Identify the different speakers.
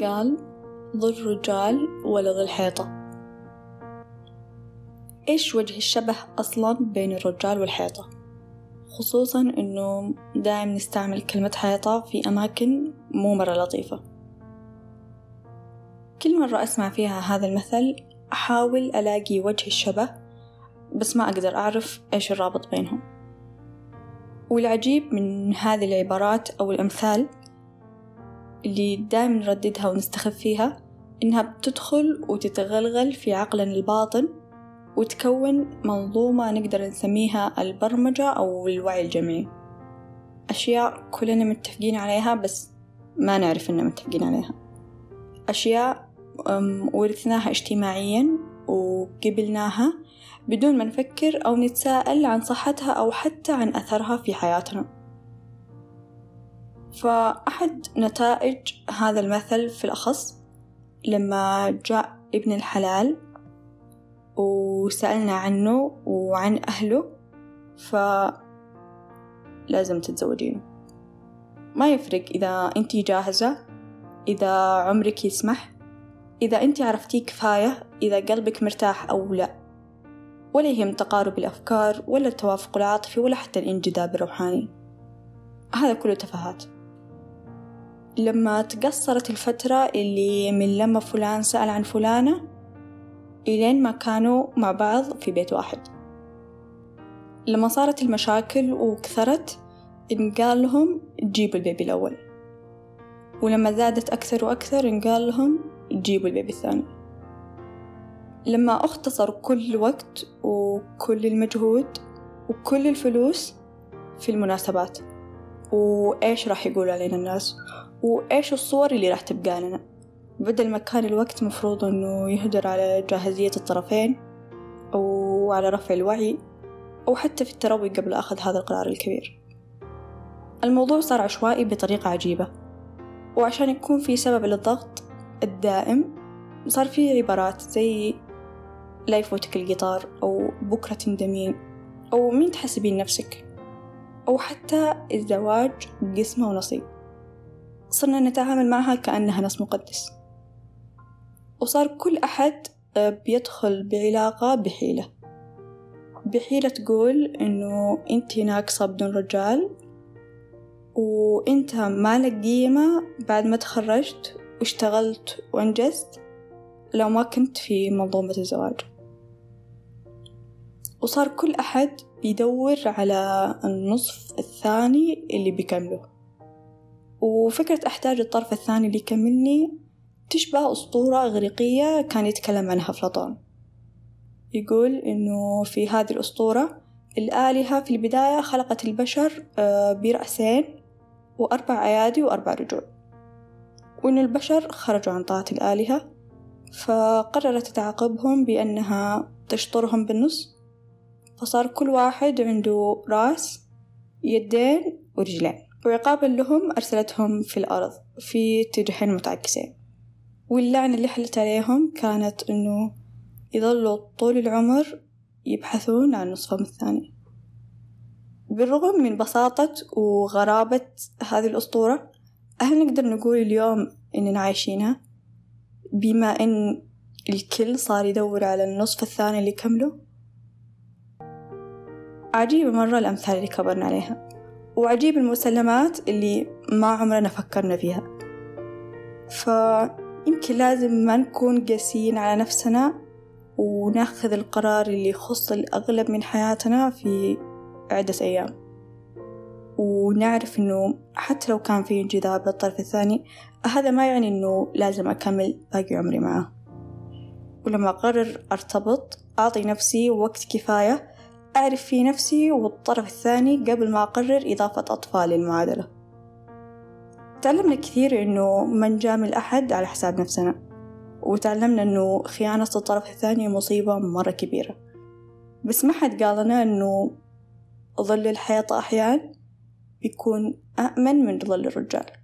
Speaker 1: قال ظل رجال ولا ظل حيطة إيش وجه الشبه أصلا بين الرجال والحيطة؟ خصوصا إنه دائم نستعمل كلمة حيطة في أماكن مو مرة لطيفة. كل مرة أسمع فيها هذا المثل أحاول ألاقي وجه الشبه بس ما أقدر أعرف إيش الرابط بينهم. والعجيب من هذه العبارات أو الأمثال اللي دائما نرددها ونستخف فيها إنها بتدخل وتتغلغل في عقلنا الباطن وتكون منظومة نقدر نسميها البرمجة أو الوعي الجمعي أشياء كلنا متفقين عليها بس ما نعرف إننا متفقين عليها. أشياء ورثناها اجتماعيا وقبلناها بدون ما نفكر أو نتساءل عن صحتها أو حتى عن أثرها في حياتنا. فأحد نتائج هذا المثل في الأخص لما جاء ابن الحلال وسألنا عنه وعن أهله ف لازم تتزوجينه. ما يفرق إذا أنتي جاهزة إذا عمرك يسمح إذا أنتي عرفتيه كفاية إذا قلبك مرتاح أو لا. ولا يهم تقارب الأفكار ولا التوافق العاطفي ولا حتى الانجذاب الروحاني. هذا كله تفاهات. لما تقصرت الفترة اللي من لما فلان سأل عن فلانة إلين ما كانوا مع بعض في بيت واحد. لما صارت المشاكل وكثرت انقال لهم جيبوا البيبي الأول. ولما زادت أكثر وأكثر انقال لهم جيبوا البيبي الثاني. لما اختصروا كل الوقت وكل المجهود وكل الفلوس في المناسبات وإيش راح يقول علينا الناس؟ وإيش الصور اللي راح تبقى لنا؟ بدل ما كان الوقت مفروض إنه يهدر على جاهزية الطرفين أو على رفع الوعي أو حتى في التروي قبل أخذ هذا القرار الكبير. الموضوع صار عشوائي بطريقة عجيبة. وعشان يكون في سبب للضغط الدائم صار في عبارات زي لا يفوتك القطار أو بكرة تندمين أو مين تحسبين نفسك؟ أو حتى الزواج قسمة ونصيب. صرنا نتعامل معها كأنها نص مقدس. وصار كل أحد آه، بيدخل بعلاقة بحيلة. بحيلة تقول إنه أنتي ناقصة بدون رجال وأنت مالك قيمة بعد ما تخرجت واشتغلت وأنجزت لو ما كنت في منظومة الزواج. وصار كل أحد بيدور على النصف الثاني اللي بيكمله. وفكرة أحتاج الطرف الثاني اللي يكملني تشبه أسطورة إغريقية كان يتكلم عنها أفلاطون يقول إنه في هذه الأسطورة الآلهة في البداية خلقت البشر آه، برأسين وأربع أيادي وأربع رجول. وإن البشر خرجوا عن طاعة الآلهة فقررت تعاقبهم بأنها تشطرهم بالنص. فصار كل واحد عنده رأس يدين ورجلين. وعقابا لهم أرسلتهم في الأرض في اتجاهين متعكسين واللعنة اللي حلت عليهم كانت إنه يظلوا طول العمر يبحثون عن نصفهم الثاني. بالرغم من بساطة وغرابة هذه الأسطورة هل نقدر نقول اليوم إننا عايشينها؟ بما إن الكل صار يدور على النصف الثاني اللي كمله عجيبة مرة الأمثال اللي كبرنا عليها. وعجيب المسلمات اللي ما عمرنا فكرنا فيها. فيمكن لازم ما نكون قاسيين على نفسنا وناخذ القرار اللي يخص الأغلب من حياتنا في عدة أيام. ونعرف إنه حتى لو كان في انجذاب للطرف الثاني هذا ما يعني إنه لازم أكمل باقي عمري معه. ولما أقرر أرتبط أعطي نفسي وقت كفاية أعرف في نفسي والطرف الثاني قبل ما أقرر إضافة أطفال للمعادلة. تعلمنا كثير إنه ما نجامل أحد على حساب نفسنا وتعلمنا إنه خيانة الطرف الثاني مصيبة مرة كبيرة. بس ما حد قال لنا إنه ظل الحيطة أحيان بيكون أأمن من ظل الرجال.